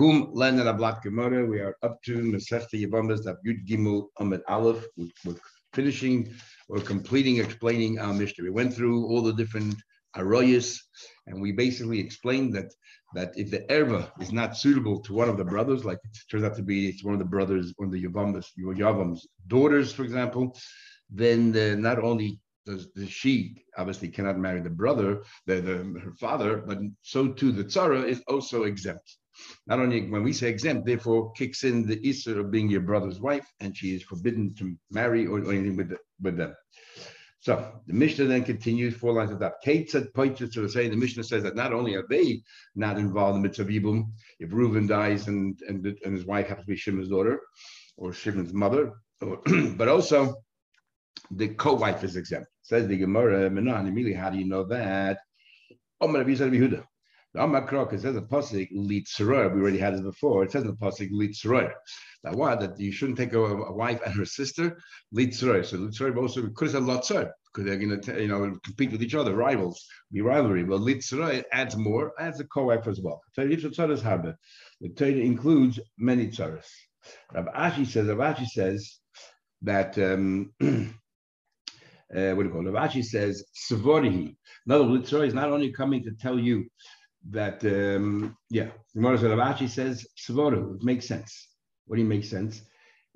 Kum Len Ablat Gemara. We are up to Masechta Yevamos Daf Yud Gimel Amid Aleph. We're finishing or completing explaining our Mishnah. We went through all the different arroyas, and we basically explained that that if the erva is not suitable to one of the brothers, like it turns out to be it's one of the brothers, one of the Yavamas, Yavam's daughters, for example, then the, not only does the she obviously cannot marry the brother, the, the her father, but so too the tzara is also exempt. Not only when we say exempt, therefore kicks in the issue of being your brother's wife, and she is forbidden to marry or, or anything with, with them. So the Mishnah then continues four lines of that. Kate said pointed to say the Mishnah says that not only are they not involved in the mitzvah yibum, if Reuven dies and, and and his wife happens to be Shimon's daughter or Shimon's mother, or, but also the co-wife is exempt. Says the Gemara, Menon, how do you know that? Yehuda. The Amar Krok, it says a pasuk litzroy. We already had this before. It says in the pasuk litzroy. That what that you shouldn't take a, a wife and her sister litzroy. So litzroy also could have said lotzor because they're going to you know compete with each other, rivals, be rivalry. But litzroy adds more, adds a co-wife as well. So the Torah includes many tzaras. Rav Ashi says. Rav Ashi says that. Um, uh, what do you call it? Rashi says, Savorihi. In other words, is not only coming to tell you that, um, yeah, Gemara Rashi says, Savoru, it makes sense. What do you make sense?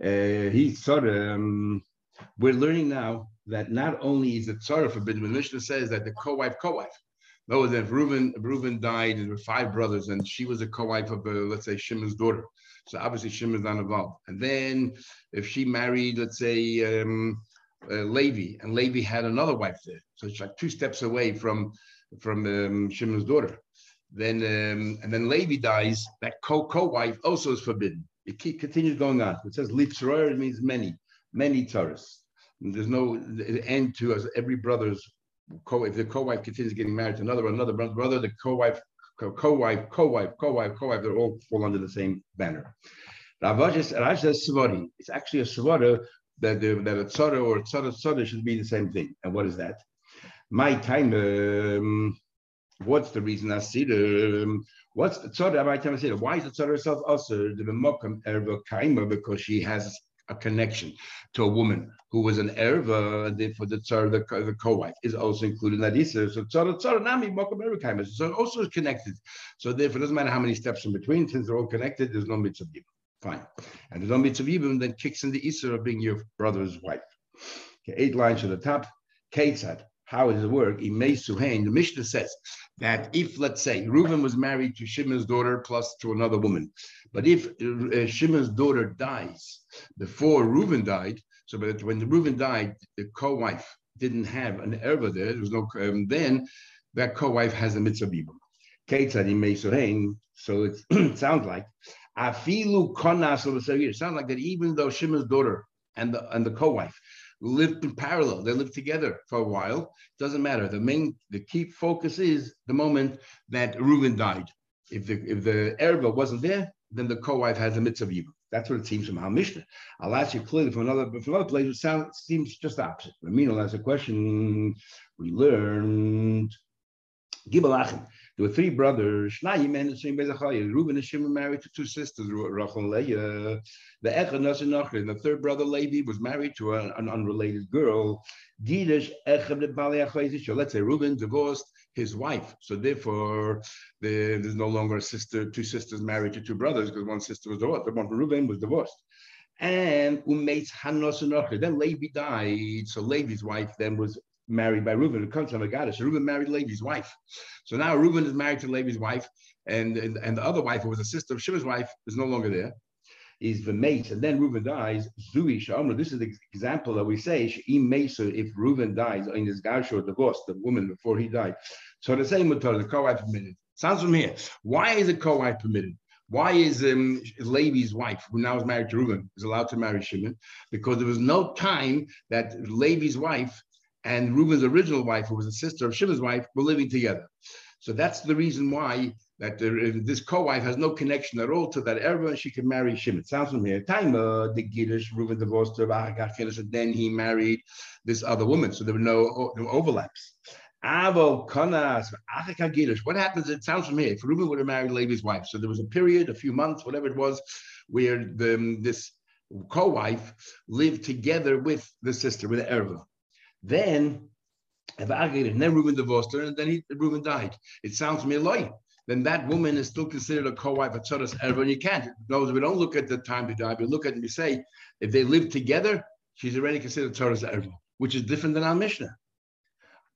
Uh, he sort of, um, we're learning now that not only is it of forbidden, but Mishnah says that the co-wife, co-wife. No, words, if Reuben, Reuben died, there were five brothers, and she was a co-wife of, uh, let's say, Shimon's daughter. So obviously Shimon's not involved. And then if she married, let's say, um, uh, Levi, and Levi had another wife there. So it's like two steps away from from um, Shimon's daughter. Then um, and then Levi dies. That co co wife also is forbidden. It keep, continues going on. It says litzroyer it means many, many tzaras. There's no end to us. Every brother's co if the co wife continues getting married to another another brother, the co wife co wife co wife co wife co wife they're all fall under the same banner. Rav says Svori. It's actually a Svara that the, that a tzara or tzara tzara should be the same thing. And what is that? My time. Um, what's the reason I see the um, what's the time I say why is the tzara herself also the mokam erva kaima because she has a connection to a woman who was an erva, therefore the tzara, the, the co-wife, is also included in that issa. So tzara tzara nami mokam erva. So also is connected. So therefore, it doesn't matter how many steps in between. Since they're all connected, there's no mitzvah. Fine. And the non mitzvah then kicks in the Isra of being your brother's wife. Okay, eight lines to the top. Kate said, how does it work? Suhain. The Mishnah says that if, let's say, Reuven was married to Shimon's daughter plus to another woman, but if uh, Shimon's daughter dies before Reuven died, so but when Reuven died, the co-wife didn't have an erva there. There was no. Um, then that co-wife has a mitzvah bibum. Kate said, Suhain. So it sounds like Afilu konas It sounds like that even though Shimon's daughter and the and the co-wife lived in parallel, they lived together for a while. Doesn't matter. The main, the key focus is the moment that Reuven died. If the if the erva wasn't there, then the co-wife has a mitzvah yibum. That's what it seems from our Mishnah. I'll ask you clearly from another from another place. It sounds seems just the opposite. Ramino has a question we learned. Gibelachim. There were three brothers. Reuben and Shimon married to two sisters, Rachel and Leah. The Echad Nachri, and the third brother Levi was married to an, an unrelated girl. Let's say Reuben divorced his wife, so therefore the, there's no longer a sister, two sisters married to two brothers because one sister was divorced. The one from Reuben was divorced. And Hanos Then Levi died, so Levi's wife then was married by Reuben. It comes from a goddess. Reuben married Levi's wife. So now Reuben is married to Levi's wife, and, and, and the other wife, who was a sister of Shimon's wife, is no longer there. Is the mate, and then Reuben dies. Zui Shamra. This is the example that we say. If Reuben dies in his Garsho divorced the woman before he died. So the same Mutar, the co-wife permitted. Sounds from here. Why is a co-wife permitted? Why is um, Levi's wife, who now is married to Reuben, is allowed to marry Shimon? Because there was no time that Levi's wife and Reuben's original wife, who was a sister of Shimon's wife, were living together. So that's the reason why that this co-wife has no connection at all to that erva, and she can marry Shimon. Sounds here. Time uh, the Giddish, Reuben divorced her, and then he married this other woman. So there were no, no overlaps. Avo Konas, What happens? It sounds here. If Reuben would have married Levi's wife, so there was a period, a few months, whatever it was, where the, this co-wife lived together with the sister, with Erva. Then, and then Reuben divorced her, and then he, Reuben died. It sounds like then that woman is still considered a co-wife at Tzoras Erva, and you can't. No, we don't look at the time to die, we look at and we say, if they live together, she's already considered Tzoras Erva, which is different than our Mishnah.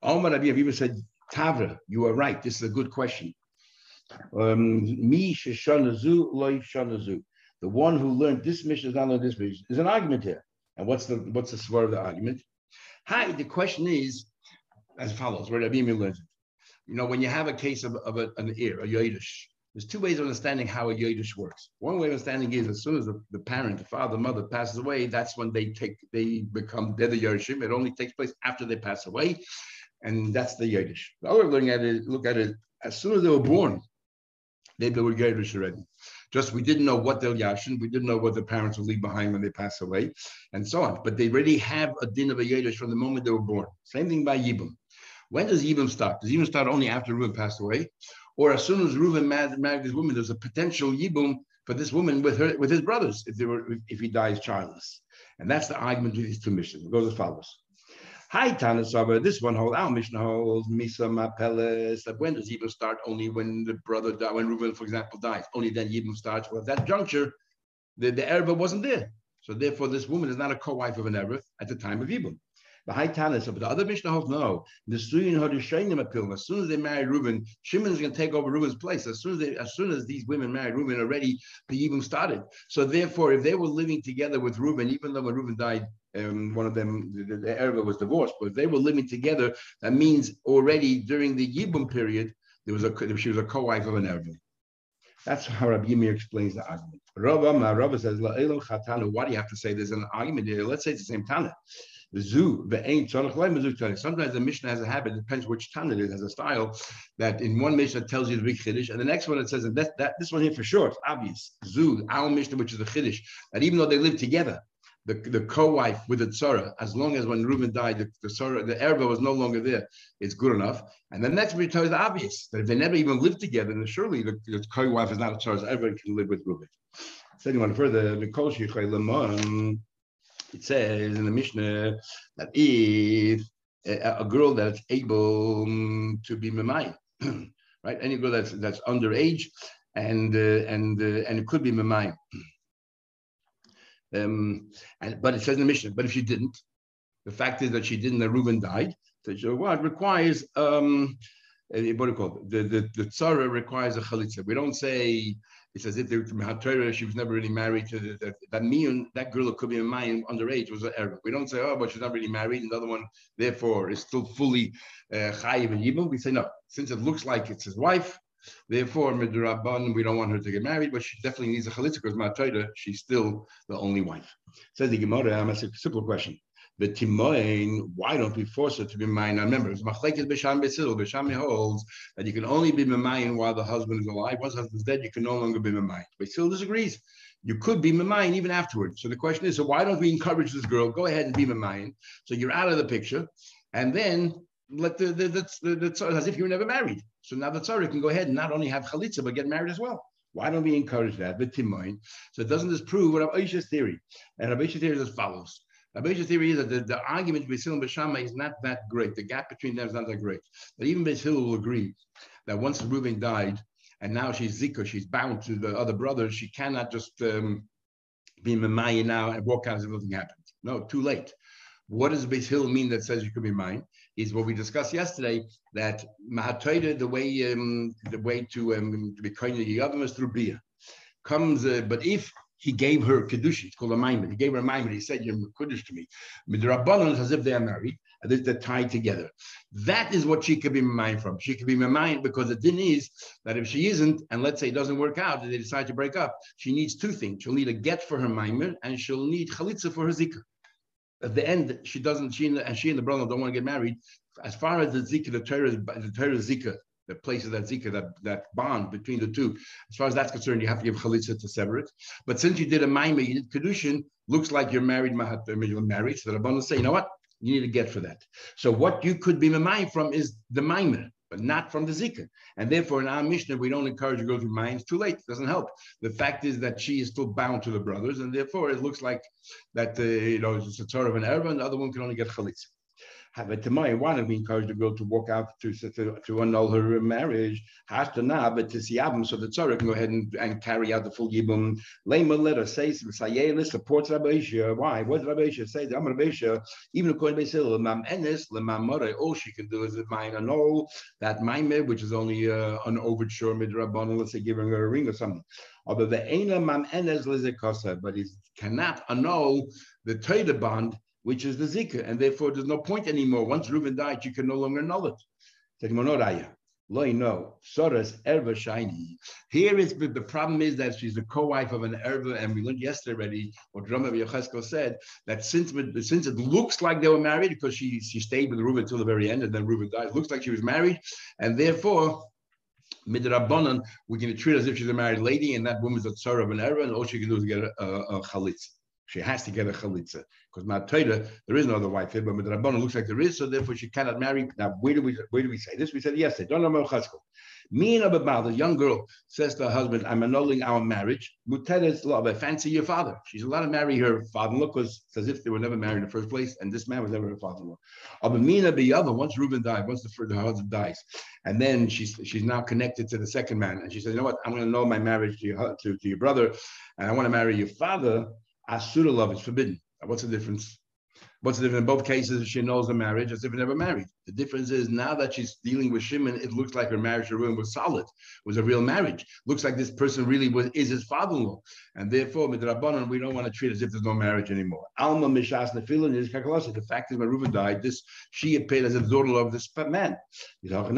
Omar Rabbi even said, Tavra, you are right. This is a good question. Um, Me sheshanazu loy shanazu. The one who learned this Mishnah is not learned this mission. There's an argument here. And what's the what's the swear of the argument? Hi, the question is as follows, learns it. You know, when you have a case of, of a, an ear, a Yiddish, there's two ways of understanding how a Yiddish works. One way of understanding is as soon as the, the parent, the father, the mother passes away, that's when they take, they become, they're the Yerishim. It only takes place after they pass away and that's the Yiddish. The other way of looking at it, look at it, as soon as they were born, they, were Yiddish already. Just we didn't know what they'll yashin, we didn't know what the parents will leave behind when they pass away, and so on. But they already have a din of a Yiddish from the moment they were born. Same thing by Yibum. When does Yibum start? Does Yibum start only after Reuben passed away? Or as soon as married, married this woman, there's a potential Yibum for this woman with her with his brothers if they were if he dies childless. And that's the argument with these two missions. It goes as follows. Hi, Tanis This one hold our Mishnah holds Misa Mapeles. When does Yibum start? Only when the brother died, when Reuben, for example, dies. Only then Yibum starts. Well, at that juncture, the, the Erva wasn't there. So therefore, this woman is not a co-wife of an Erva at the time of Yibum. The high Tanis, but the other Mishnah holds no. The Suyin Hodishainim appeal. As soon as they marry Reuben, Shimon is going to take over Reuben's place. As soon as they, as soon as these women married Reuben, already the Yibum started. So therefore, if they were living together with Reuben, even though when Reuben died, um, one of them, the, the Erva was divorced, but if they were living together, that means already during the Yibum period, there was a she was a co-wife of an Erva. That's how Rabbi Yimir explains the argument. Rabba, Rabba says, why do you have to say there's an argument here? Let's say it's the same Tana. Sometimes the Mishnah has a habit, it depends which Tana it is, has a style that in one Mishnah tells you the big Chiddush, and the next one it says, that, that this one here for sure, it's obvious. Zu, our Mishnah, which is the Chiddush, that even though they live together, the, the co-wife with the tzara, as long as when Reuben died, the, the tzara, the erba was no longer there, it's good enough. And the next you the obvious that if they never even lived together, then surely the, the co-wife is not a tzara, everyone can live with Reuben. So anyone further, it says in the Mishnah that if a, a girl that's able to be memai, right, any girl that's that's underage, and uh, and uh, and it could be memai um, and, but it says in the Mishnah, but if she didn't, the fact is that she didn't, that Reuben died. So well, it requires um, uh, what do you call it? The, the, the tzara requires a chalitza. We don't say it's as if they, she was never really married to the, the, that mean that girl could be a man underage was an Arab. We don't say, oh, but she's not really married. And the one, therefore, is still fully uh, chayiv and yibum. We say, no, since it looks like it's his wife, Therefore, midrabban, we don't want her to get married, but she definitely needs a chalitza because Mataita, she's still the only wife. Says the Gemara, I'm a simple question. The Timoin, why don't we force her to be mine? Now remember, it's Machlekes Bisham Besil. Bisham holds that you can only be mine while the husband is alive. Once the husband's dead, you can no longer be mine. still, disagrees. You could be mine even afterwards. So the question is, so why don't we encourage this girl? Go ahead and be mine. So you're out of the picture. And then let the, the, the, the, the as if you were never married. So now the tzara can go ahead and not only have chalitza but get married as well. Why don't we encourage that? But timoin. So it doesn't this prove what theory? And Rabbi theory is as follows. Rabbi theory is that the, the argument between and Bashama is not that great. The gap between them is not that great. But even Beis will agree that once Reuben died, and now she's zika, she's bound to the other brothers. She cannot just um, be Mamaya now and walk out as if nothing happened. No, too late. What does Beis Hill mean that says you could be mine? Is what we discussed yesterday that Mahatoida, the way um, the way to um, to be kind Yavim is through Bia. Comes, uh, but if he gave her kedusha, it's called a maimed. He gave her a maimed. He said, "You're kiddush to me." Midrabanan is as if they are married, and they're tied together. That is what she could be mine from. She could be mine because the din is that if she isn't, and let's say it doesn't work out, and they decide to break up, she needs two things. She'll need a get for her maimed, and she'll need chalitza for her zikr at the end, she doesn't, she and she and the brother don't want to get married. As far as the zika, the Torah, the Torah zika, the place of that zika, that, that bond between the two, as far as that's concerned, you have to give chalitza to sever it. But since you did a maima, you did kedushin, looks like you're married, you're married. So the Rabbanon say, you know what? You need to get for that. So what you could be Mamayim from is the Maimer, but not from the Zika. And therefore, in our Mishnah, we don't encourage you to go through mine. It's too late. It doesn't help. The fact is that she is still bound to the brothers, and therefore it looks like that, uh, you know, it's a sort of an error, and the other one can only get chalitza Why don't we encourage the girl to walk out to to, to annul her marriage? Has to now, but to see Abim, so the tzara can go ahead and, and carry out the full yibum. Lema let us say Sayelis supports Rabbi Why? What does Rabbi say? The Rabbi even according to Basil, Lemam Enes, Lemam Mare, all she can do is mine annul that maimed, which is only uh, an overture midrabanan, let's say giving her a ring or something. But he cannot annul the Teda bond which is the Zika, and therefore there's no point anymore. Once Reuben died, you can no longer annul it. Loi no, Soras Erva Shiny. Here is the problem is that she's the co-wife of an Erva, and we learned yesterday already what Rama Yochesko said that since since it looks like they were married because she she stayed with Reuben till the very end, and then Reuben died. It looks like she was married, and therefore midrabanan, we're going to treat her as if she's a married lady, and that woman's a tsar of an erva, and all she can do is get a, a, a chalitz. She has to get a chalitza because Matayda, there is no other wife here, but with Rabbanah looks like there is, so therefore she cannot marry. Now, where do we where do we say this? We said yes. Don't know Chaskol. Me and Abba the young girl says to her husband, I'm annulling our marriage. Muteres love, I fancy your father. She's allowed to marry her father-in-law because it's as if they were never married in the first place, and this man was never her father-in-law. Abba Mina Biyava, once Reuben died, once the first, her husband dies, and then she's she's now connected to the second man, and she says, you know what, I'm going to know my marriage to your, to, to your brother, and I want to marry your father. Asura love is forbidden. What's the difference? What's the difference? In both cases, she knows the marriage as if it never married. The difference is now that she's dealing with Shimon, it looks like her marriage to Reuben was solid, was a real marriage. Looks like this person really was is his father-in-law, and therefore, with Rabbanon, we don't want to treat as if there's no marriage anymore. Alma mishas nefilin is kakalasa. The fact is, when Reuben died, this she appeared as a daughter of this man. Here also,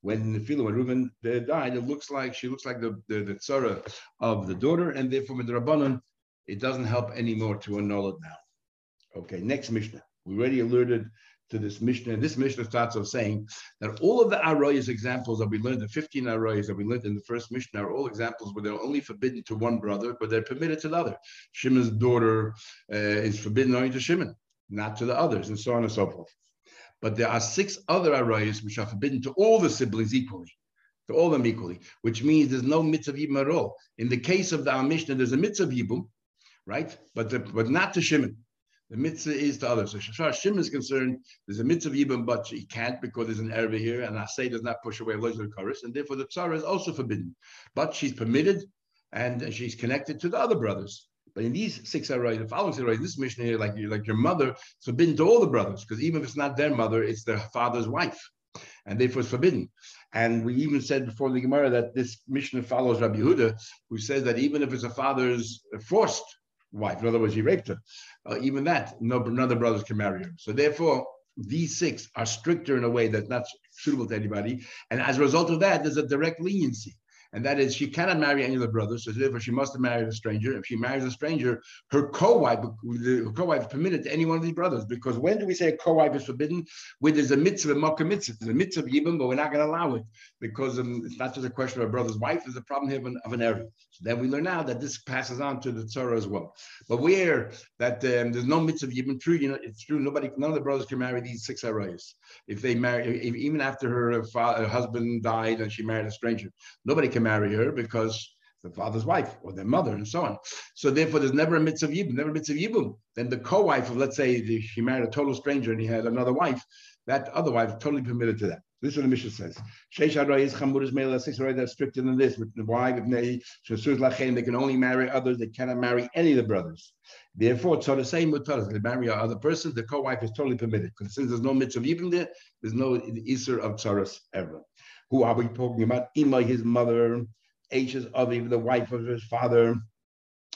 when Nefila, when Reuben uh, died, it looks like she looks like the the, the tzara of the daughter, and therefore, with Rabbanon it doesn't help anymore to annul it now. Okay, next Mishnah. We already alerted to this Mishnah. And this Mishnah starts off saying that all of the Arroyas examples that we learned, the 15 Arroyas that we learned in the first Mishnah, are all examples where they're only forbidden to one brother, but they're permitted to the other. Shimon's daughter uh, is forbidden only to Shimon, not to the others, and so on and so forth. But there are six other Arroyas which are forbidden to all the siblings equally to all of them equally, which means there's no mitzvah yibum at all. In the case of the Mishnah, there's a mitzvah yibum, right? But the, but not to Shimon. The mitzvah is to others. So as far as Shimon is concerned, there's a mitzvah even, but he can't because there's an erva here, and say does not push away the chorus, and therefore the tzara is also forbidden. But she's permitted, and she's connected to the other brothers. But in these six arroys, the following arroys, this mission here, like like your mother, it's forbidden to all the brothers, because even if it's not their mother, it's their father's wife, and therefore it's forbidden. And we even said before the Gemara that this mission follows Rabbi Yehuda, who says that even if it's a father's uh, forced wife. In other words, he raped her. Uh, even that, no, none of the brothers can marry her. So therefore, these six are stricter in a way that's not suitable to anybody. And as a result of that, there's a direct leniency and that is she cannot marry any of the brothers, so therefore she must have married a stranger. If she marries a stranger, her co-wife, her co-wife is permitted to any one of these brothers, because when do we say a co-wife is forbidden? Where there's a mitzvah, a mitzvah, there's a mitzvah Yibam, but we're not going to allow it, because um, it's not just a question of a brother's wife, there's a problem here of an, of an. So then we learn now that this passes on to the Torah as well. But where that um, there's no mitzvah Yibam, true, you know, it's true, nobody, none of the brothers can marry these six arayas. If they marry, if, even after her, her husband died and she married a stranger, nobody can marry her because the father's wife or their mother and so on. So therefore, there's never a mitzvah yibum, never a mitzvah yibum. Then the co-wife of, let's say, she married a total stranger and he had another wife, that other wife totally permitted to that. This is what the Mishnah says. Sheish is chamuris mela six that's stricter than this. Why? They can only marry others. They cannot marry any of the brothers. Therefore, so the same with They marry other person. The co-wife is totally permitted because since there's no mitzvah even there, there's no isur of tzaras ever. Who are we talking about? Ima, his mother, Aisha's Aviv, the wife of his father.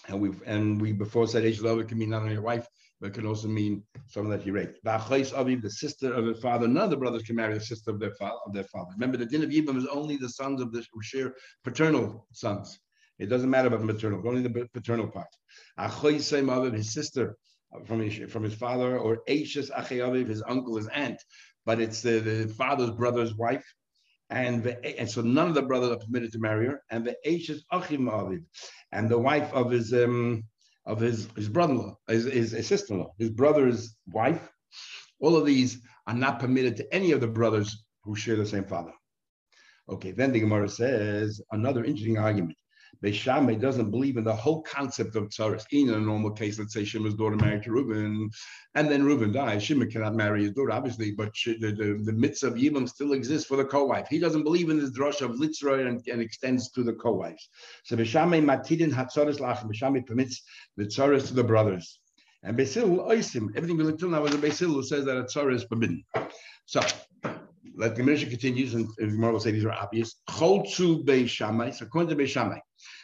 And we've and we before said Aisha's Aviv can mean not only your wife, but can also mean someone that he raped. Ba'achais Aviv, the sister of his father. None of the brothers can marry the sister of their father. Of their father. Remember, the din of Yibam is only the sons of the share paternal sons. It doesn't matter about maternal, only the paternal part. Achais Aviv, his sister uh, from his, from his father, or Aishas Aviv, his uncle, his aunt. But it's the, the father's brother's wife and the, and so none of the brothers are permitted to marry her. And the Ashes Achim Aviv, and the wife of his um, of his, his brother-in-law, his, his, his sister-in-law, his brother's wife. All of these are not permitted to any of the brothers who share the same father. Okay, then the Gemara says another interesting argument. Beishamay doesn't believe in the whole concept of tzaras. In a normal case, let's say Shimon's daughter married to Reuben, and then Reuben dies. Shimon cannot marry his daughter, obviously, but the, the, the mitzvah of Yibam still exists for the co-wife. He doesn't believe in this drush of litzra and, and extends to the co-wives. So Beishamay matidin hatzaras lachem. Beishamay permits the tzaras to the brothers. And Basil Oisim, everything we looked till now was a Basil who says that a is forbidden. So let the Mishnah continues, and Gemara will say these are obvious. Cholzu Beishamai. So according to Beishamai,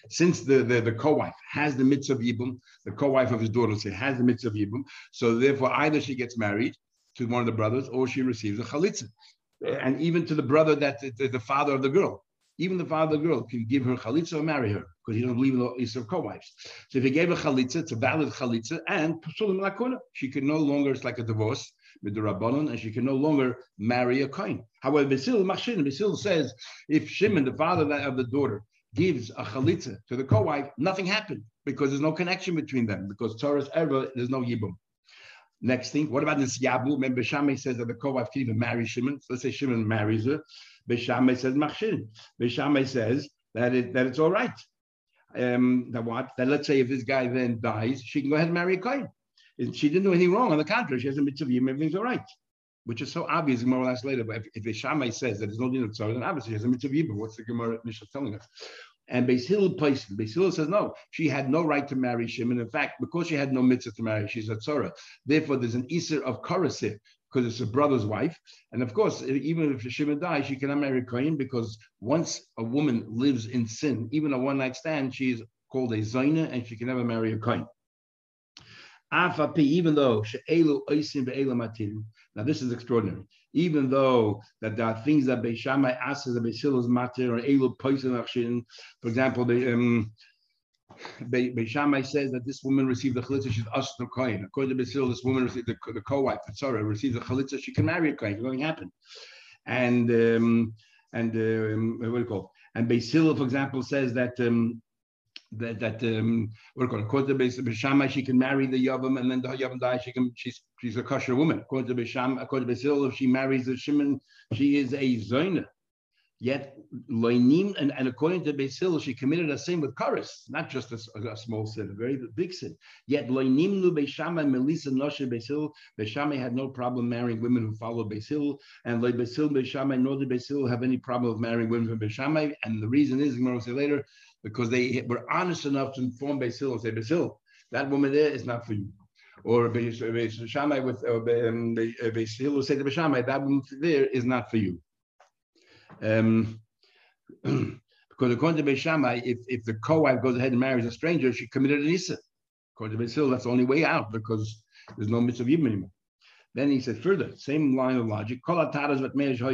since the, the, the co-wife has the mitzvah of Yibum, the co-wife of his daughter say has the mitzvah of Yibum, so therefore either she gets married to one of the brothers or she receives a chalitza. And even to the brother that the, the father of the girl, even the father of the girl can give her chalitza or marry her because he doesn't believe in the Easter co-wives. So if he gave a chalitza, it's a valid chalitza, and she can no longer, it's like a divorce, with the Rabbanon, and she can no longer marry a Kohen. However, Basil Machin, Basil says if Shimon, the father of the daughter, gives a chalitza to the co-wife, nothing happened because there's no connection between them because Torah's ever there's no yibum. Next thing, what about this yabu? Remember, Shammai says that the co-wife can even marry Shimon. So let's say Shimon marries her. Beshamai says machshin. Beshamai says that it, that it's all right. Um, that what? That let's say if this guy then dies, she can go ahead and marry a kohen. She didn't do anything wrong. On the contrary, she has a mitzvah, everything's all right. Which is so obvious, Gemara ask later. But if, if Shammai says that there's no din of tzara, then obviously she has a mitzvah, but what's the Gemara Mishnah telling us? And Beis Hillel Beis Hillel says no, she had no right to marry Shimon. In fact, because she had no mitzvah to marry, she's a tzara. Therefore, there's an iser of korasir because it's a brother's wife. And of course, even if Shimon dies, she cannot marry Kohen because once a woman lives in sin, even a one night stand, she is called a zaina and she can never marry a Kohen even though she now this is extraordinary. Even though that there are things that Beishamai asks the Beisilas matter or Elu Poisin for example, the um, Beishamai says that this woman received the chalitza, she's Ashna Kohen. According to Basil, this woman received the, the co-wife, sorry, received the chalitza, she can marry a Kohen, it's going to happen. And um, and um, what do you call it? And Basil, for example, says that um, that that um what do you call it? According to Bishama, she can marry the Yavam, and then the Yavam dies. She can she's she's a kosher woman. According to Bisham, according to Basil, if she marries the Shimon, she is a Zoina. Yet Loinim, and, and according to Basil, she committed a sin with Karis, not just a, a, small sin, a very big sin. Yet Loinimnu Beishama Melissa Noshe Basil, Beishama had no problem marrying women who followed Basil, and like Basil Beishama nor did Basil have any problem of marrying women from Beishama. And the reason is, to say later, because they were honest enough to inform Basil and say, Basil, that woman there is not for you. Or Shammai with um, Basil will say to Shammai, that woman there is not for you. Um, because according to Shammai, if, if the co-wife goes ahead and marries a stranger, she committed an Issa. According to Basil, that's the only way out because there's no mitzvah anymore. Then he said further, same line of logic. They should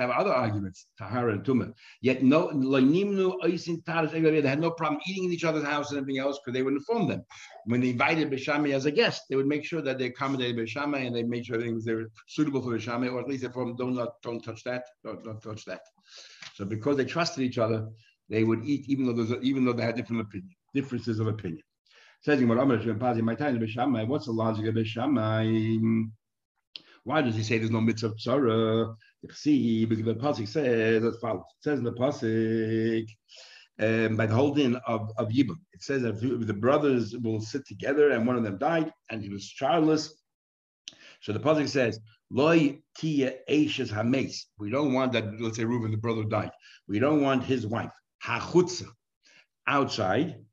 have other arguments, tahara and tumah. Yet no, like they had no problem eating in each other's house and everything else because they would inform them. When they invited Bishami as a guest, they would make sure that they accommodated Bishami and they made sure things were suitable for Bishami, or at least they don't not don't touch that, don't, don't touch that. So because they trusted each other, they would eat even though even though they had different opinion, differences of opinion. Says my time What's the logic of Bishamai? Why does he say there's no mitzvah tzara? See, because the pasuk says as follows. It says in the pasuk um, by the holding of of Yibam. It says that the brothers will sit together, and one of them died, and he was childless. So the pasuk says, "Loy tia eishes hames." We don't want that. Let's say Reuben, the brother, died. We don't want his wife hachutza outside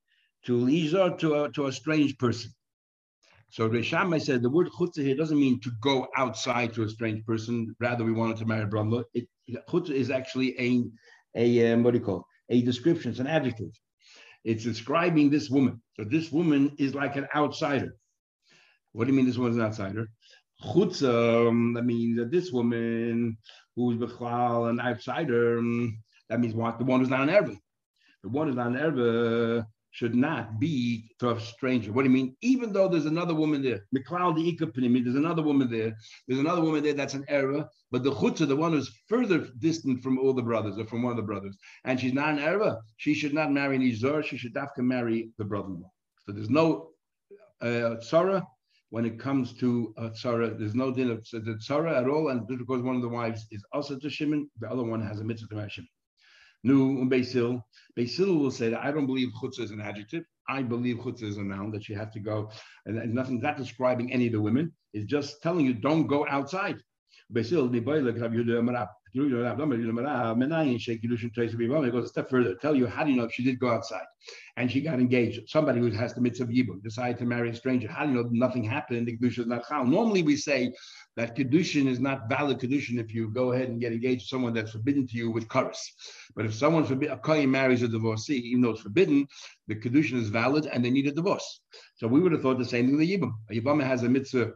to Lizar, to a, to a strange person. So Reshama said the word chutza here doesn't mean to go outside to a strange person. Rather, we wanted to marry Brahma. It, chutza is actually a, a um, what do you call it? A description. It's an adjective. It's describing this woman. So this woman is like an outsider. What do you mean this woman's an outsider? Chutza, um, that means that this woman who's Bechlal, an outsider, um, that means what? The one who's not an Erba. The one who's not an Erba should not be to a stranger. What do you mean? Even though there's another woman there, McLeod the there's another woman there. There's another woman there that's an error, but the chutza, the one who's further distant from all the brothers or from one of the brothers, and she's not an error, she should not marry an she should have to marry the brother-in-law. So there's no uh, tzara when it comes to uh, tzara. There's no din of tzara at all, and because one of the wives is also to Shimon, the other one has a mitzvah to marry Shimon. Nu Basil. Basil will say that I don't believe chutza is an adjective. I believe chutza is a noun that you have to go, and, and nothing not describing any of the women. It's just telling you don't go outside. Basil, it goes a step further. Tell you how do you know if she did go outside and she got engaged? Somebody who has the mitzvah yibum decided to marry a stranger. How do you know nothing happened? The kedusha is not chal. Normally we say that kedushin is not valid kedushin if you go ahead and get engaged to someone that's forbidden to you with karas. But if someone forbid a kohen marries a divorcee, even though it's forbidden, the kedushin is valid and they need a divorce. So we would have thought the same thing. The yibum, a yibam has a mitzvah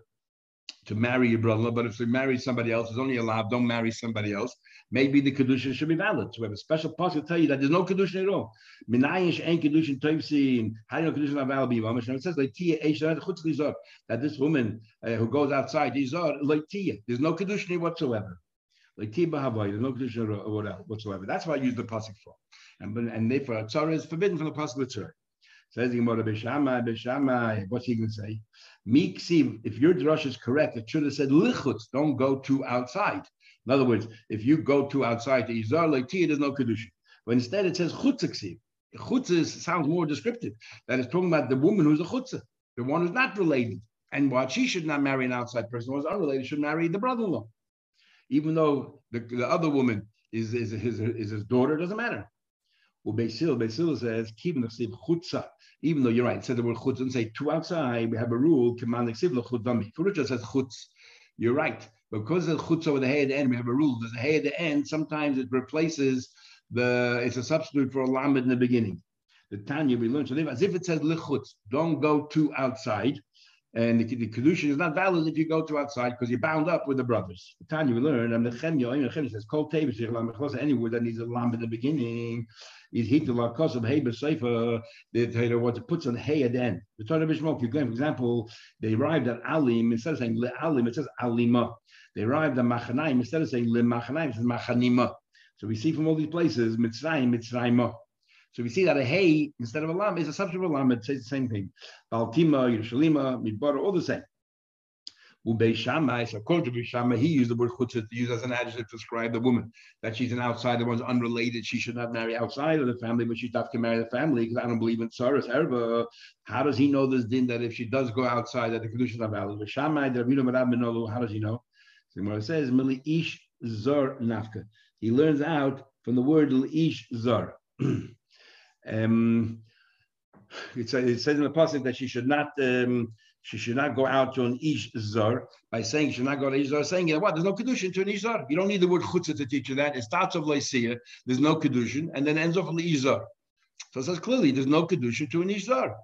to marry your brother, but if you marry somebody else, it's only allowed, don't marry somebody else. Maybe the Kedushin should be valid. So we have a special passage to tell you that there's no Kedushin at all. Minayish ain't Kedushin Toivsin. How do you know Kedushin not valid? It says that this woman uh, who goes outside. There's no Kedushin whatsoever. There's no Kedushin whatsoever. That's why I use the passage for. And, and therefore, Tzara is forbidden from the passage of Tzara. Says Gemara, Beshama, Beshama, what's he going to say? Miksiv, if your drush is correct, it should have said lichutz, don't go to outside. In other words, if you go to outside the Izar like there's no kedusha. But instead it says chutzaksiv. Chutza sounds more descriptive. That is talking about the woman who's a chutzah, the one who's not related. And what she should not marry an outside person who is unrelated should marry the brother-in-law. Even though the, the other woman is, is, his, is his daughter, doesn't matter. Well, Basil, Basil says, keep the chutza even though you're right, said the word chutz and say two outside, we have a rule, command chutzami. Furucha says chutz. You're right. Because the chutz over the hay at the end, we have a rule. There's a hay at the end, sometimes it replaces the, it's a substitute for a lamed in the beginning. The Tanya we learned, as if it says lichutz, don't go to outside. And the, the kedusha is not valid if you go to outside because you're bound up with the brothers. The Tanya we learned, and Nechemya, says, Kol Tevish, any word that needs a lamb in the beginning is hit the lakas of hay b'seifa. The Torah what it puts on hay at the end. The Torah b'shmok. For example, they arrived at alim instead of saying le alim, it says alima. They arrived at machanaim instead of saying le machanaim, it says machanima. So we see from all these places mitzrayim, mitzrayim. So we see that a hay instead of a lam is a substitute of a lam. It says the same thing. Baltima, Yerushalima, Midbar, all the same. Ubei Shammai, so according to Shammai, he used the word chutzah to use as an adjective to describe the woman, that she's an outsider, one's unrelated, she should not marry outside of the family, but she does to marry the family because I don't believe in tsaras erba. How does he know this din that if she does go outside, that the conditions are valid? Shammai, how does he know? So it says, Mili ish zar nafka. He learns out from the word ish zar. um, it says in the passage that she should not um, she should not go out to an ish zar by saying she should not go to ish zar, saying what? There's no kedushin to an ish zar. You don't need the word chutzah to teach you that. It starts off leisia, there's no kedushin, and then ends off ish zar. So it says clearly there's no kedushin to an ish zar.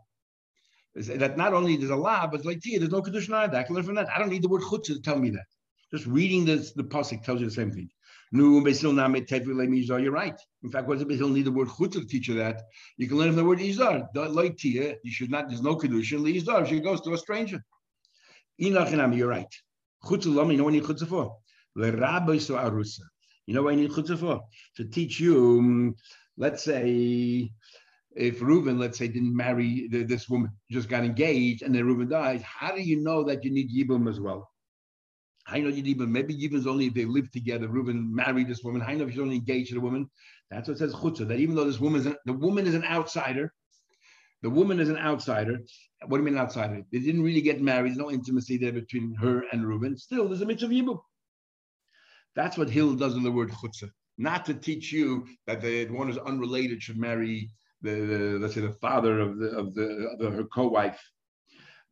That not only there's a law, but like there's no kedushin either. I can learn from that. I don't need the word chutzah to tell me that. Just reading this, the pasuk tells you the same thing. You're right. In fact, what does need the word chutz to teach you that? You can learn from the word izar. Like tia, you should not. There's no kedushin izar. She goes to a stranger. You're right. Chutz you know what you need chutz for? Rabbi so arusa. You know what you need chutz for? To teach you. Um, let's say if Reuben, let's say, didn't marry this woman, just got engaged, and then Reuben dies, how do you know that you need Yibum as well? Know Yidibim, maybe Yidibim's only if they live together. Reuben married this woman. Know if he's only engaged to the woman. That's what says chutzah. That even though this woman is an, the woman is an outsider, the woman is an outsider. What do you mean outsider? They didn't really get married. There's no intimacy there between her and Reuben. Still, there's a mitzvah yibum. That's what Hill does in the word chutzah. Not to teach you that the one who's unrelated should marry the, the let's say the father of the of the, of the her co-wife,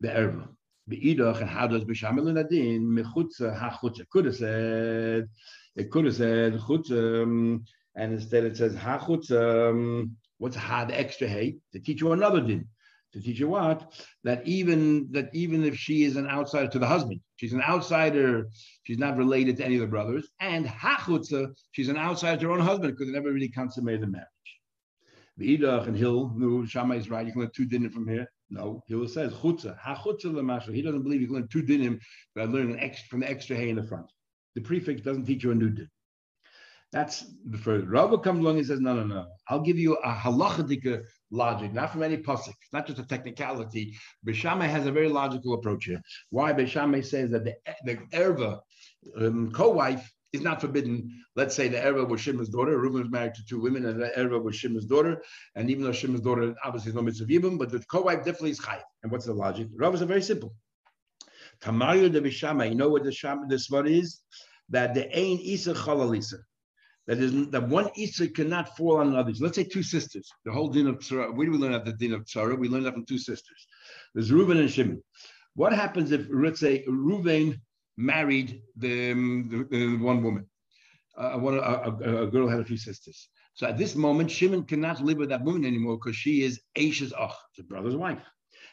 the erva. Beidach, and how does mechutza hachutza? Could have said it could have said chutza, um, and instead it says hachutza. Um, what's ha the extra hay to teach you another din? To teach you what that even that even if she is an outsider to the husband, she's an outsider. She's not related to any of the brothers, and hachutza, she's an outsider to her own husband because they never really consummated the marriage. Beidach and Hill, Shammai is right. You can learn two din from here. No, he will says chutza, ha chutza lemasha. He doesn't believe you can learn two dinim by learning extra, from the extra hay in the front. The prefix doesn't teach you a new din. That's the first. Rabbi comes along and says, no, no, no. I'll give you a halachadika logic, not from any pasuk, not just a technicality. Beishamai has a very logical approach here. Why Beishamai says that the, the erva, um, co-wife, is not forbidden. Let's say the erva was Shimon's daughter. Reuben was married to two women, and the erva was Shimon's daughter. And even though Shimon's daughter obviously is no mitzvah yibum, but the co-wife definitely is chayv. And what's the logic? Rav is very simple. Tamario de Bishama, you know what the sham this one is? That the ain isa chalalisa. That is that one isa cannot fall on another. let's say two sisters. The whole din of tzara. Where do we learn that the din of tzara? We learn that from two sisters. There's Reuben and Shimon. What happens if let's say Reuben married the, the, the one woman? Uh, one, a, a, girl had a few sisters. So at this moment, Shimon cannot live with that woman anymore because she is Aisha's ach, the brother's wife.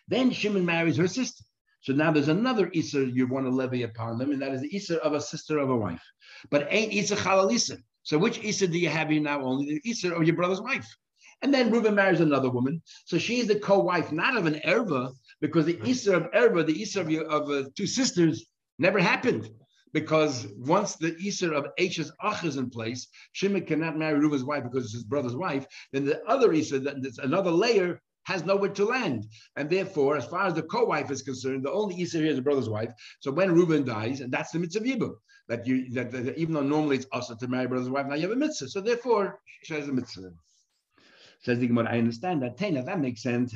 Then Shimon marries her sister. So now there's another Isser you want to levy upon them, and that is the Isser of a sister of a wife. But ain't Isser Halal So which Isser do you have here now? Only the Isser of your brother's wife. And then Reuben marries another woman. So she is the co-wife, not of an erva, because the Isser of erva, the Isser of, your, of uh, two sisters, never happened. Because once the Isser of H's Ach is in place, Shimon cannot marry Reuben's wife because it's his brother's wife. Then the other Isser, that's another layer, has nowhere to land. And therefore, as far as the co-wife is concerned, the only Easter here is the brother's wife. So when Reuben dies, and that's the mitzvah Yibum, that you that, that, even though normally it's also to marry brother's wife, now you have a mitzvah. So therefore, she has a mitzvah. Says the Gemara, I understand that. Tena, that makes sense.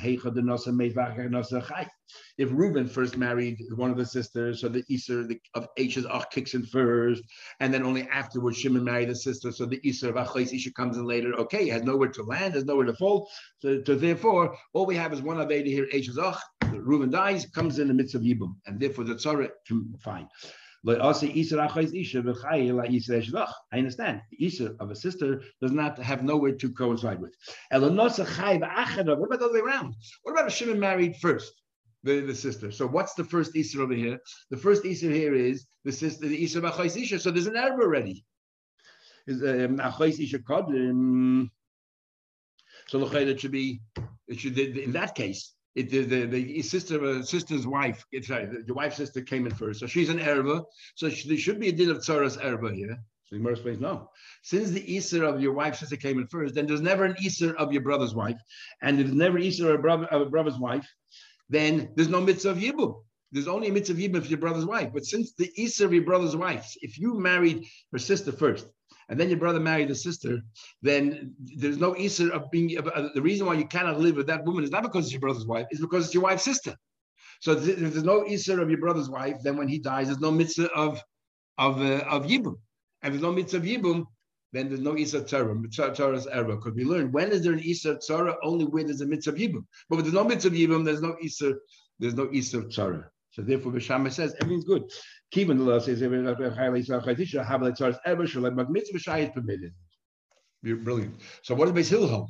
If Reuben first married one of the sisters, so the Easter of H's Ach kicks in first, and then only afterwards Shimon married the sister, so the Easter of Achais Isha comes in later. Okay, he has nowhere to land, there's nowhere to fall. So, so therefore, all we have is one Aveda here, H's Ach. Reuben dies, comes in the midst of Yibum, and therefore the Tzara can fine. I understand. The Isra of a sister does not have nowhere to coincide with. What about the other way around? What about a Shimon married first? The, the sister. So what's the first Isra over here? The first Isra here is the sister, the Isra of Achais Isha. So there's an error already. Um, Achais Isha Kodin. So it should be, it should, in that case, it, the, the, the sister uh, sister's wife, sorry, the, the wife's sister came in first, so she's an erva. So she, there should be a din of tzaras erva here. So the Gemara explains, no. Since the Easter of your wife's sister came in first, then there's never an Easter of your brother's wife, and there's never Easter of a, brother, of a brother's wife, then there's no mitzvah of yibum. There's only a mitzvah of if your brother's wife. But since the Easter of your brother's wife, if you married her sister first, and then your brother married a sister, then there's no Easter of being. Uh, the reason why you cannot live with that woman is not because it's your brother's wife, it's because it's your wife's sister. So if there's no Easter of your brother's wife, then when he dies, there's no mitzvah of of uh, of yibum, and there's no mitzvah of yibum. Then there's no Isa Torah, Torah's error. Because we learn when is there an Isa Torah? Only when there's a mitzvah of Yibum. But with no mitzvah of Yibum, there's no Isa, there's no Isa Torah. So therefore, Bishama says everything's good. Kivan the law says is permitted. Brilliant. So what does Beis Hill hold?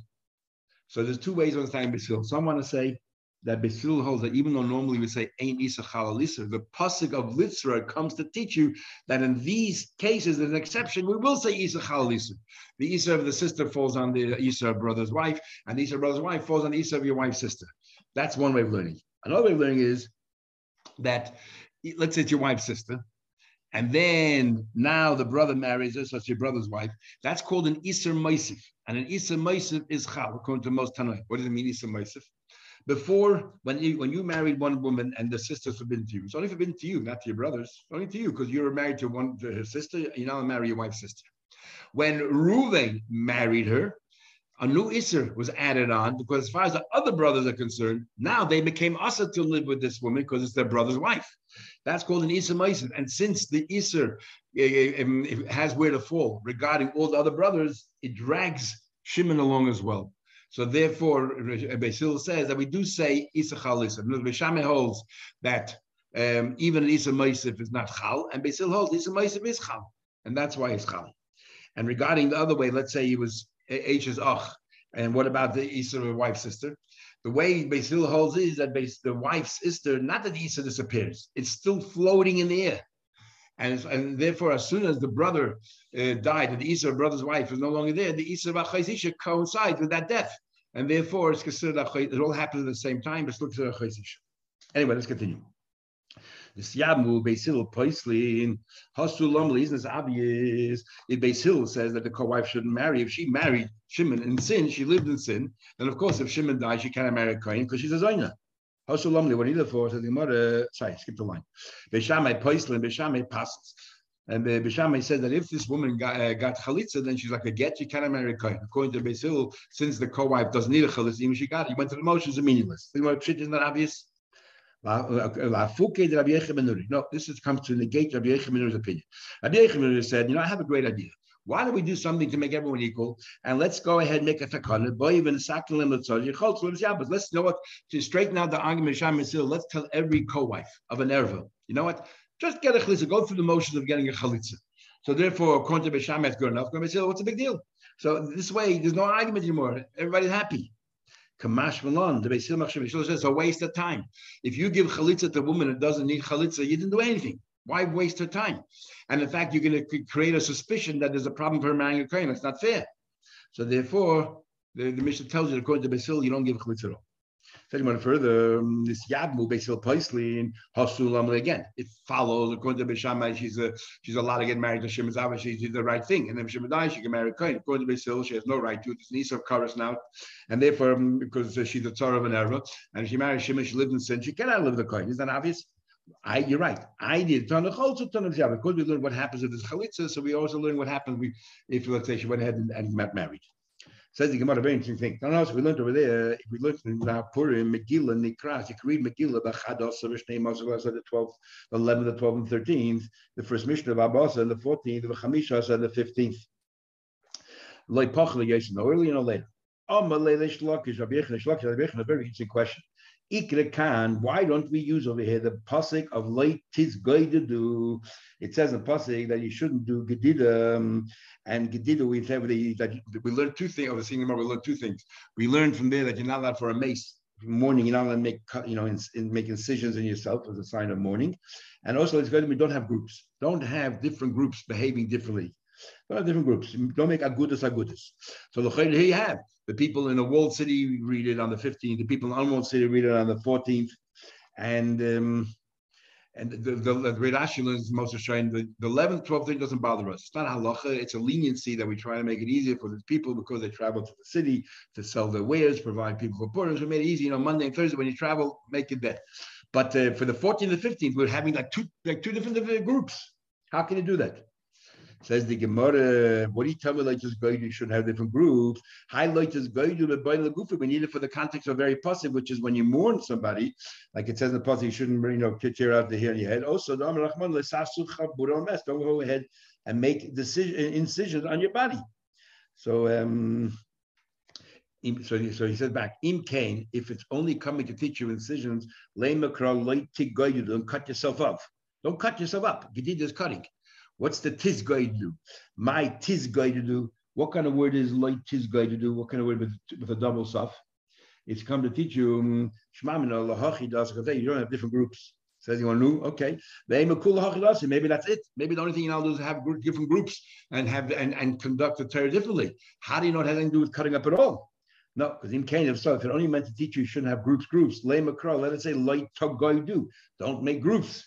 So there's two ways of understanding Beis Hill. Some want to say that Beis Hill holds that even though normally we say Ein Isa Chalalisa, the pasuk of Litzra comes to teach you that in these cases, as an exception, we will say Isa Chalalisa. The Isa of the sister falls on the Isa brother's wife, and the Isa brother's wife falls on the Isa of your wife's sister. That's one way of learning. Another way of learning is that let's say it's your wife's sister, and then now the brother marries her, so it's your brother's wife. That's called an Isser Meisif. And an Isser Meisif is Chal, according to most Tanai. What does it mean, Isser Meisif? Before, when you when you married one woman and the sister's forbidden to you, it's only forbidden to you, not to your brothers. Only to you, because you were married to one to her sister, you now marry your wife's sister. When Ruvain married her, a new Isser was added on because as far as the other brothers are concerned, now they became Asa to live with this woman because it's their brother's wife. That's called an Isser Meiser. And since the Isser uh, has where to fall regarding all the other brothers, it drags Shimon along as well. So therefore, Basil says that we do say Isa Chalisa. Beshame holds that um, even Isa Meisif is not Chal, and Basil holds Isa Meisif is Chal, and that's why it's Chal. And regarding the other way, let's say he was H's ach. And what about the Isa of a wife's sister? The way Basil holds is that the wife's sister, not that the Isa disappears, it's still floating in the air. And, and therefore, as soon as the brother uh, died and the Isa brother's wife is no longer there, the Isa of Achayzisha coincides with that death. And therefore, it's considered It all happens at the same time, it's considered Achayzisha. Anyway, let's continue. Yamu Basil Poislin Hasu Lomli isn't obvious. If Basil says that the co-wife shouldn't marry, if she married Shimon in sin, she lived in sin, then of course if Shimon dies, she can't marry Kohen because she's a Zaina. Hasu Lomli, what either for says the mother, sorry, skip the line. Beshamai Poislin, Beshamai passes. And the Bishamai said that if this woman got, uh, got chalitza, then she's like a get, she can't marry a kohen. According to Basil, since the co-wife doesn't need a chalitza, even she got it, he went to the motions are meaningless. Think about isn't that obvious? No, this is, comes to negate Rabbi Yochanan ben Nuri's opinion. Rabbi Yochanan ben Nuri said, you know, I have a great idea. Why don't we do something to make everyone equal? And let's go ahead and make a takana. Let's know what to straighten out the argument. Let's tell every co-wife of an erva. You know what? Just get a chalitza. Go through the motions of getting a chalitza. So therefore, according to Besham, it's good enough. What's the big deal? So this way, there's no argument anymore. Everybody's happy. Kamash Malon, the Beisil Machshav says a waste of time. If you give chalitza to a woman that doesn't need chalitza, you didn't do anything. Why waste her time? And in fact, you're going to create a suspicion that there's a problem for her marrying a kohen. That's not fair. So therefore, the, the Mishnah tells you, according to Basil, you don't give chalitza at all. Taking one further, um, this Yabmu Basil Paisli in Hasulam again. It follows according to Bishamai, she's a she's allowed to get married to Shemazava, she did the right thing. And then Shemadai, she can marry Kohen. According to Basil, she has no right to. It's niece of Karas now. And therefore, um, because she's a Tsar of an era, and she married Shema, she lived in sin, she cannot live the Kohen. Is that obvious? I, you're right. I did ton of chalitza, ton of Because we learned what happens with this chalitza, so we also learn what happens if, let's say, she went ahead and, and got married. Says the Gemara, very interesting thing. No, no, so we learned over there, if we look in now Purim, Megillah, Nikras, you can read Megillah, Bachados, Rishnei Masavas, the 12th, the 11th, the 12th, and 13th, the first Mishnah of Abbas, and the 14th, the Chamishas, and the 15th. Loi Pachla Yeshin, no earlier or later. Oh, Malay Shlakish, Rabbi Yochanan, Shlakish, Rabbi Yochanan, a very interesting question. Ikrekan, why don't we use over here the pasuk of late tis to do? It says in pasuk that you shouldn't do gedida, um, and gedida we have the, that we learned two things. Over seeing we learned two things. We learned from there that you're not allowed for a mace mourning. You're not allowed to make you know in, in make incisions in yourself as a sign of mourning, and also it's to be don't have groups. Don't have different groups behaving differently. Don't have different groups. Don't make agudas agudas. So the here you have the people in a walled city read it on the 15th. The people in unwalled city read it on the 14th. And um, and the, the, the is most Australian. The, the 11th, 12th thing doesn't bother us. It's not halacha. It's a leniency that we try to make it easier for the people because they travel to the city to sell their wares, provide people for Purim. So we made it easy. You know, Monday and Thursday when you travel, make it there. But uh, for the 14th and 15th, we're having like two like two different groups. How can you do that? Says the Gemara, what do you tell me like this you should have different groups? Highlight goydu the gufa. We need it for the context of very positive, which is when you mourn somebody, like it says in the positive, you shouldn't you know tear out the hair in your head. Also, don't go ahead and make decision incisions on your body. So um so so he says back, im kain, if it's only coming to teach you incisions, lay don't cut yourself off. Don't cut yourself up. Gedid is cutting. What's the do? My do. What kind of word is to do? What kind of word with, with a double suf? It's come to teach you um, you don't have different groups. Says you want to know? Okay. Maybe that's it. Maybe the only thing you know is have different groups and have and, and conduct the Torah differently. How do you know it has anything to do with cutting up at all? No, because in Cain, if so, if it only meant to teach you, you shouldn't have groups, groups. Lay let us say light tug do. Don't make groups.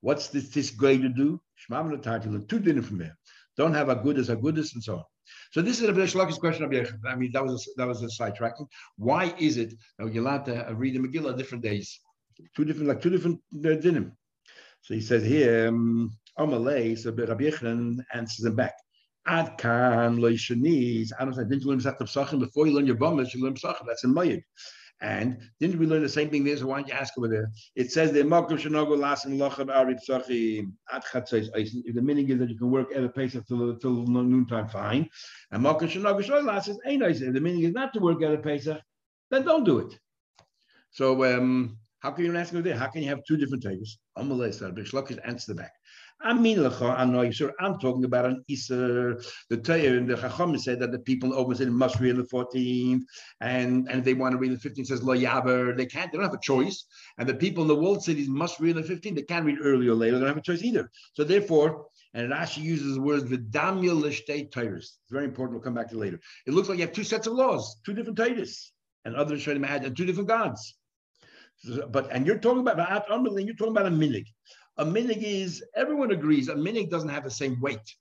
What's this this going to do? Two dinner from there. Don't have a goodness, a goodness, and so on. So this is a Bish Laki's question. I mean, that was a, that was a sidetracking. Why is it that you're allowed to read the Megillah different days, two different like two different uh, dinim? So he says here, um, Amalei, so Rabbi Yochanan answers him back. Ad kan lo shaniz. I don't know. Didn't you learn Pesachim before you learn your Bamas? You learn Pesachim. That's in Mayid. And didn't we learn the same thing there? So why don't you ask over there? It says the Makom Shanogo Lasin Lochav Arib Sachim At Chatzais If the meaning is that you can work at a pace till till noontime, fine. And Makom Shanogo Shoy Lasin Ain't If the meaning is not to work at a pace, then don't do it. So um, how can you ask over there? How can you have two different tables? Said, Bishlakish uh, answer the back. I mean, I'm talking about an Easter. The Torah and the Chacham said that the people over in must read the 14th, and and they want to read the 15th. Says Lo. They can't. They don't have a choice. And the people in the world cities must read the 15th. They can't read early or later. They don't have a choice either. So therefore, and Rashi uses the words "vidamya l'shtei Torahs. It's very important. We'll come back to later. It looks like you have two sets of laws, two different Torahs, and others try to imagine two different gods. But and you're talking about you're talking about a minig. A minig is, everyone agrees, a minig doesn't have the same weight.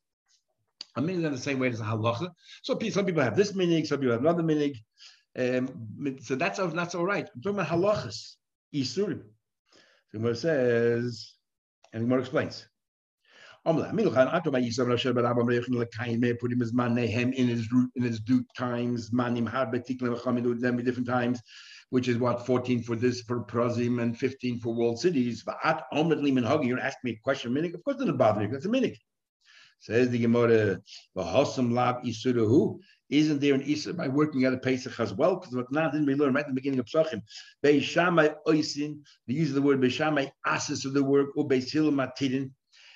A minig doesn't have the same weight as a halacha. So some people have this minig, some people have another minig. Um, so that's, that's all right. I'm talking about halachas, isurim. So Gemara says, and Gemara explains. Put him his man in his in his due times, manim harbe tiklim them different times, which is what 14 for this for Prozim and 15 for walled cities. But at Omid Liman Hagi, you're asking me a question, minik. Of course, it doesn't bother you. That's a minik. Says the Gemara, V'hosam lab isurahu. Isn't there an Isa by working at a Pesach as well? Because what now didn't we learn right in the beginning of Pesachim? Beishamai oisin, the use of the word Beishamai asis of the work, or Beisil matidin,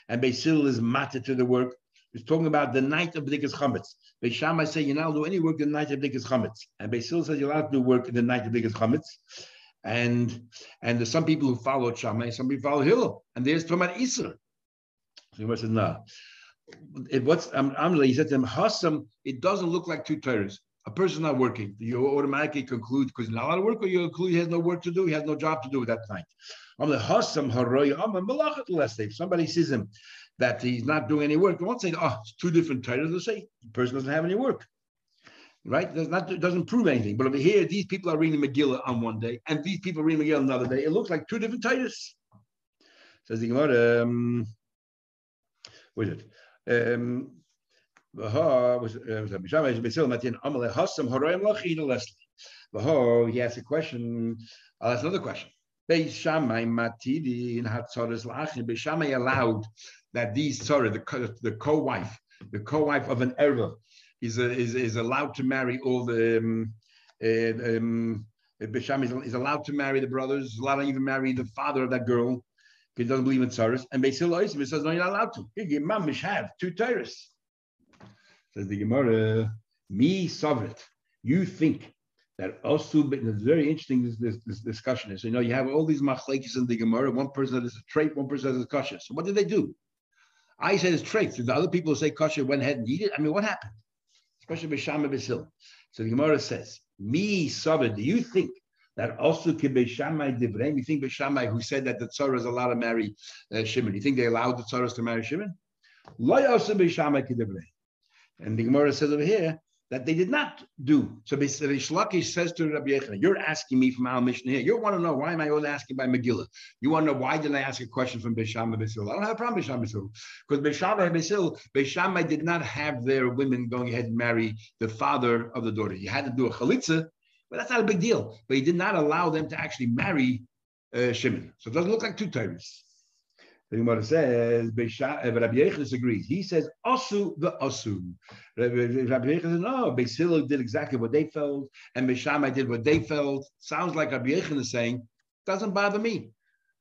and Beisil is matter to the work. He's talking about the night of B'dikas Chametz. Beishamai say you're not allowed to do any work in the night of B'dikas Chametz. And Beisil says you're allowed to do work in the night of B'dikas Chametz. And and there's some people who follow Shammai, some people follow Hillel. And there's talking about Isra. So he says, no it, what's um, I'm, I'm he said to him, Hassam, it doesn't look like two Torahs. A person not working, you automatically conclude because not allowed to work, or you conclude he has no work to do, he has no job to do that night. A If somebody sees him that he's not doing any work, they won't say, oh, it's two different Torahs. They'll say, the person doesn't have any work. Right? Does not doesn't prove anything. But over here, these people are reading Megillah on one day, and these people reading Megillah another day. It looks like two different Torahs. Says the Gemara, um, what is it? Um, he asked a question. Uh, that's another question. Beishamai matidi in hatsares lachin. Beishamai allowed that these sorry the the co-wife the co-wife of an erva is is is allowed to marry all the um, uh, um, Bisham is, is, allowed to marry the brothers, allowed to even marry the father of that girl he doesn't believe in tzaras. And Beis Hillel says, no, you're not allowed to. Your mamish have two tzaras. Says the Gemara, me sovereign. You think that also, but it's very interesting this, this, this discussion is. You know, you have all these machlekes in the Gemara. One person has a trait, one person has a kasha. So what did they do? I said it's traits. The other people say kasha went ahead and eat it. I mean, what happened? Especially Bisham and Basil. So the Gemara says, me sovereign. Do you think that also Beishamai Divrei. You think Beishamai, who said that the Tzara is allowed to marry uh, Shimon, you think they allowed the Tzaras to marry Shimon? And the Gemara says over here that they did not do. So Rish Lakish says to Rabbi Yochanan, you're asking me from our mission here. You want to know why am I only asking by Megillah? You want to know why did I ask a question from Bisham Basil? I don't have a problem with Basil. Because Bisham Basil, Bisham did not have their women going ahead and marry the father of the daughter. You had to do a chalitza but that's not a big deal. But he did not allow them to actually marry uh, Shimon. So it doesn't look like two Torahs. The Gemara says, uh, Rabbi Yochanan agrees. He says, Asu the Asu. Rabbi Yochanan says, no, Beis did exactly what they felt, and Beishamai did what they felt. Sounds like Rabbi Yochanan is saying, doesn't bother me.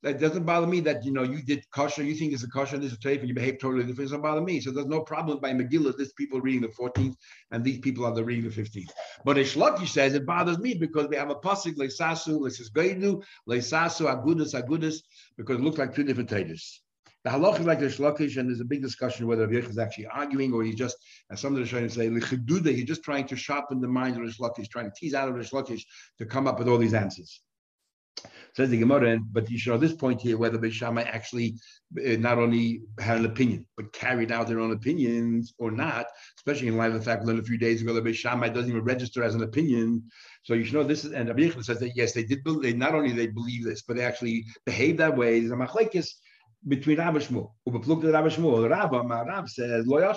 That doesn't bother me that you know you did kosher, you think it's a kosher, this is a and you behave totally different. It doesn't bother me. So there's no problem by Megillah. This people reading the 14th, and these people are the reading the 15th. But Ishlaki says it bothers me because we have a pasuk leisasu, leisisgeidu, leisasu, agudus, agudus, because it looks like two different taters. The halach is like the shlokish, and there's a big discussion whether Rabbi is actually arguing or he's just, as some of the to say, he's just trying to sharpen the mind of the shlokish, trying to tease out of the shlokish to come up with all these answers. Says the Gemara, but you should know this point here whether Beishamai actually uh, not only had an opinion, but carried out their own opinions or not, especially in light of the fact we learned a few days ago that Beishamai doesn't even register as an opinion. So you should know this is, and Rabbi says that yes, they did believe, not only they believe this, but they actually behave that way. There's a machlekes between Rabbi Shmuel. Ubeplukta Rabbi Shmuel. Rabbi, Rab says, Lo.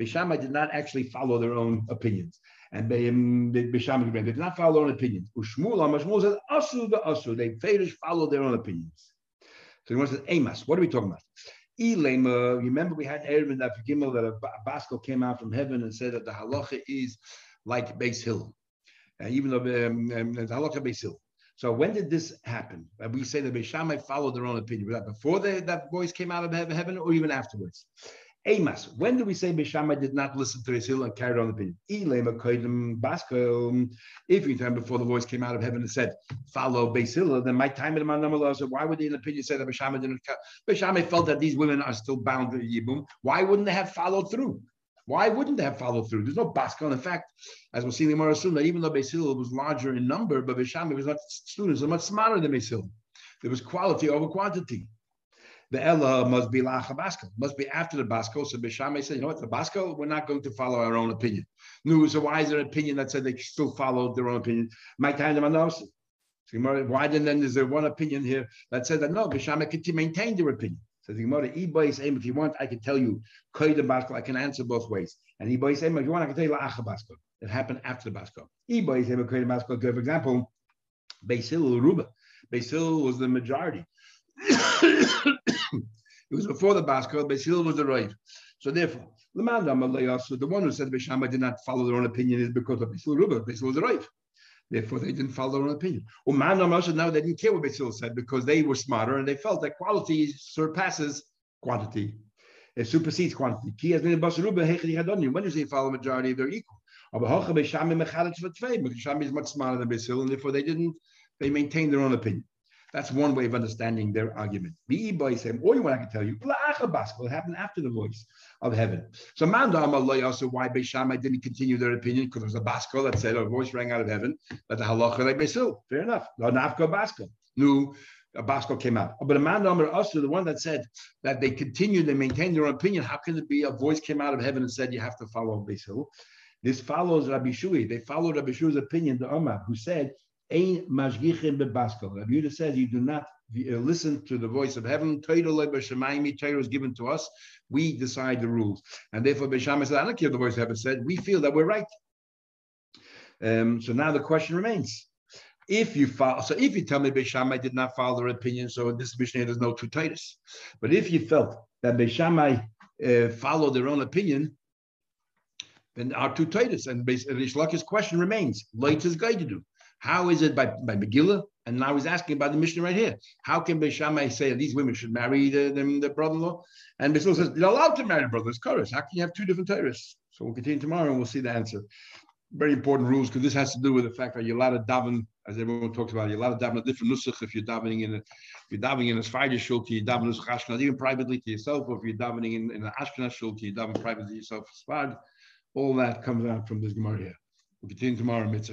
Beishamai did not actually follow their own opinions and Bisham they did not follow their own opinions. Ushmul Shmuel says asu asu. They Fedish follow their own opinions. So he to Amos. What are we talking about? Elema, remember we had Eruvin that Gimel that a Basco came out from heaven and said that the halacha is like Beis Hill, and even though um, um, the halacha Beis Hill. So when did this happen? We say that Beishamai followed their own opinion. Was that before they, that voice came out of heaven, or even afterwards? Amos. When do we say Beishamai did not listen to his hill and carried on the opinion? If you time before the voice came out of heaven and said, follow Hillel, then my time in my number so why would the opinion say that Beishamai didn't? Beishamai felt that these women are still bound to Yibum. Why wouldn't they have followed through? Why wouldn't they have followed through? There's no Baskel. In fact, as we'll see in the Gemara soon, that even though Hillel was larger in number, but Beishamai was not students, are much smarter than Hillel. There was quality over quantity. The Ella must be Lacha Basko, must be after the Basko. So Bishamai said, you know what, the Basco, we're not going to follow our own opinion. No, so why is there an opinion that said they still followed their own opinion? My kind of. Why then, then is there one opinion here that said that no, Bishamai could maintain their opinion? So the Gemara, if you want, I can tell you, Koyda Basco, I can answer both ways. And if you want, I can tell you Lacha Basko. It happened after the Basko. For example, Basil Ruba. Basil was the majority. it was before the Basko, Basil was the right. So therefore, the man so the one who said Bishama did not follow their own opinion is because of Basil Ruba. Basil was the right. Therefore, they didn't follow their own opinion. Now they didn't care what Basil said because they were smarter and they felt that quality surpasses quantity. It supersedes quantity. When you say follow the majority, they're equal. Bisham is much smarter than Basil, and therefore they didn't, they maintained their own opinion. That's one way of understanding their argument. Or you want I can tell you, it happened after the voice of heaven. So Manda also why Beishamai didn't continue their opinion because it was a Basco that said a voice rang out of heaven that the halacha like Basil. Fair enough. No Nafka Basco. No, a Basco came out. But Amanda Amar also the one that said that they continued, they maintained their opinion. How can it be a voice came out of heaven and said you have to follow Basil? This follows Rabbi Shui. They followed Rabbi Shui's opinion, the Omar, who said Ein mashgichim bebaskal. Rabbi Yehuda says you do not uh, listen to the voice of heaven. Torah is given to us. We decide the rules. And therefore, Bishama said, I don't care the voice of heaven said. We feel that we're right. Um, so now the question remains. If you follow, so if you tell me Beishamai did not follow their opinion, so in this Mishnah there's no true Titus. But if you felt that Beishamai uh, followed their own opinion, then our two Titus and Rish Lakish's question remains: Later is to do. How is it by, by Megillah? And now he's asking about the Mishnah right here. How can Beishamai say these women should marry the, the, the brother-in-law? And Beishamai says, you're allowed to marry brothers, chorus. How can you have two different Torahs? So we'll continue tomorrow and we'll see the answer. Very important rules because this has to do with the fact that you're allowed to daven, as everyone talks about, you're allowed to daven a different nusach if you're davening in a, if you're davening in a Sfardi shul, you daven Ashkenaz, even privately to yourself, or if you're davening in, in an Ashkenaz shul, you daven privately to yourself, Sfard. All that comes out from this Gemara here. We'll continue tomorrow, Mitzvah.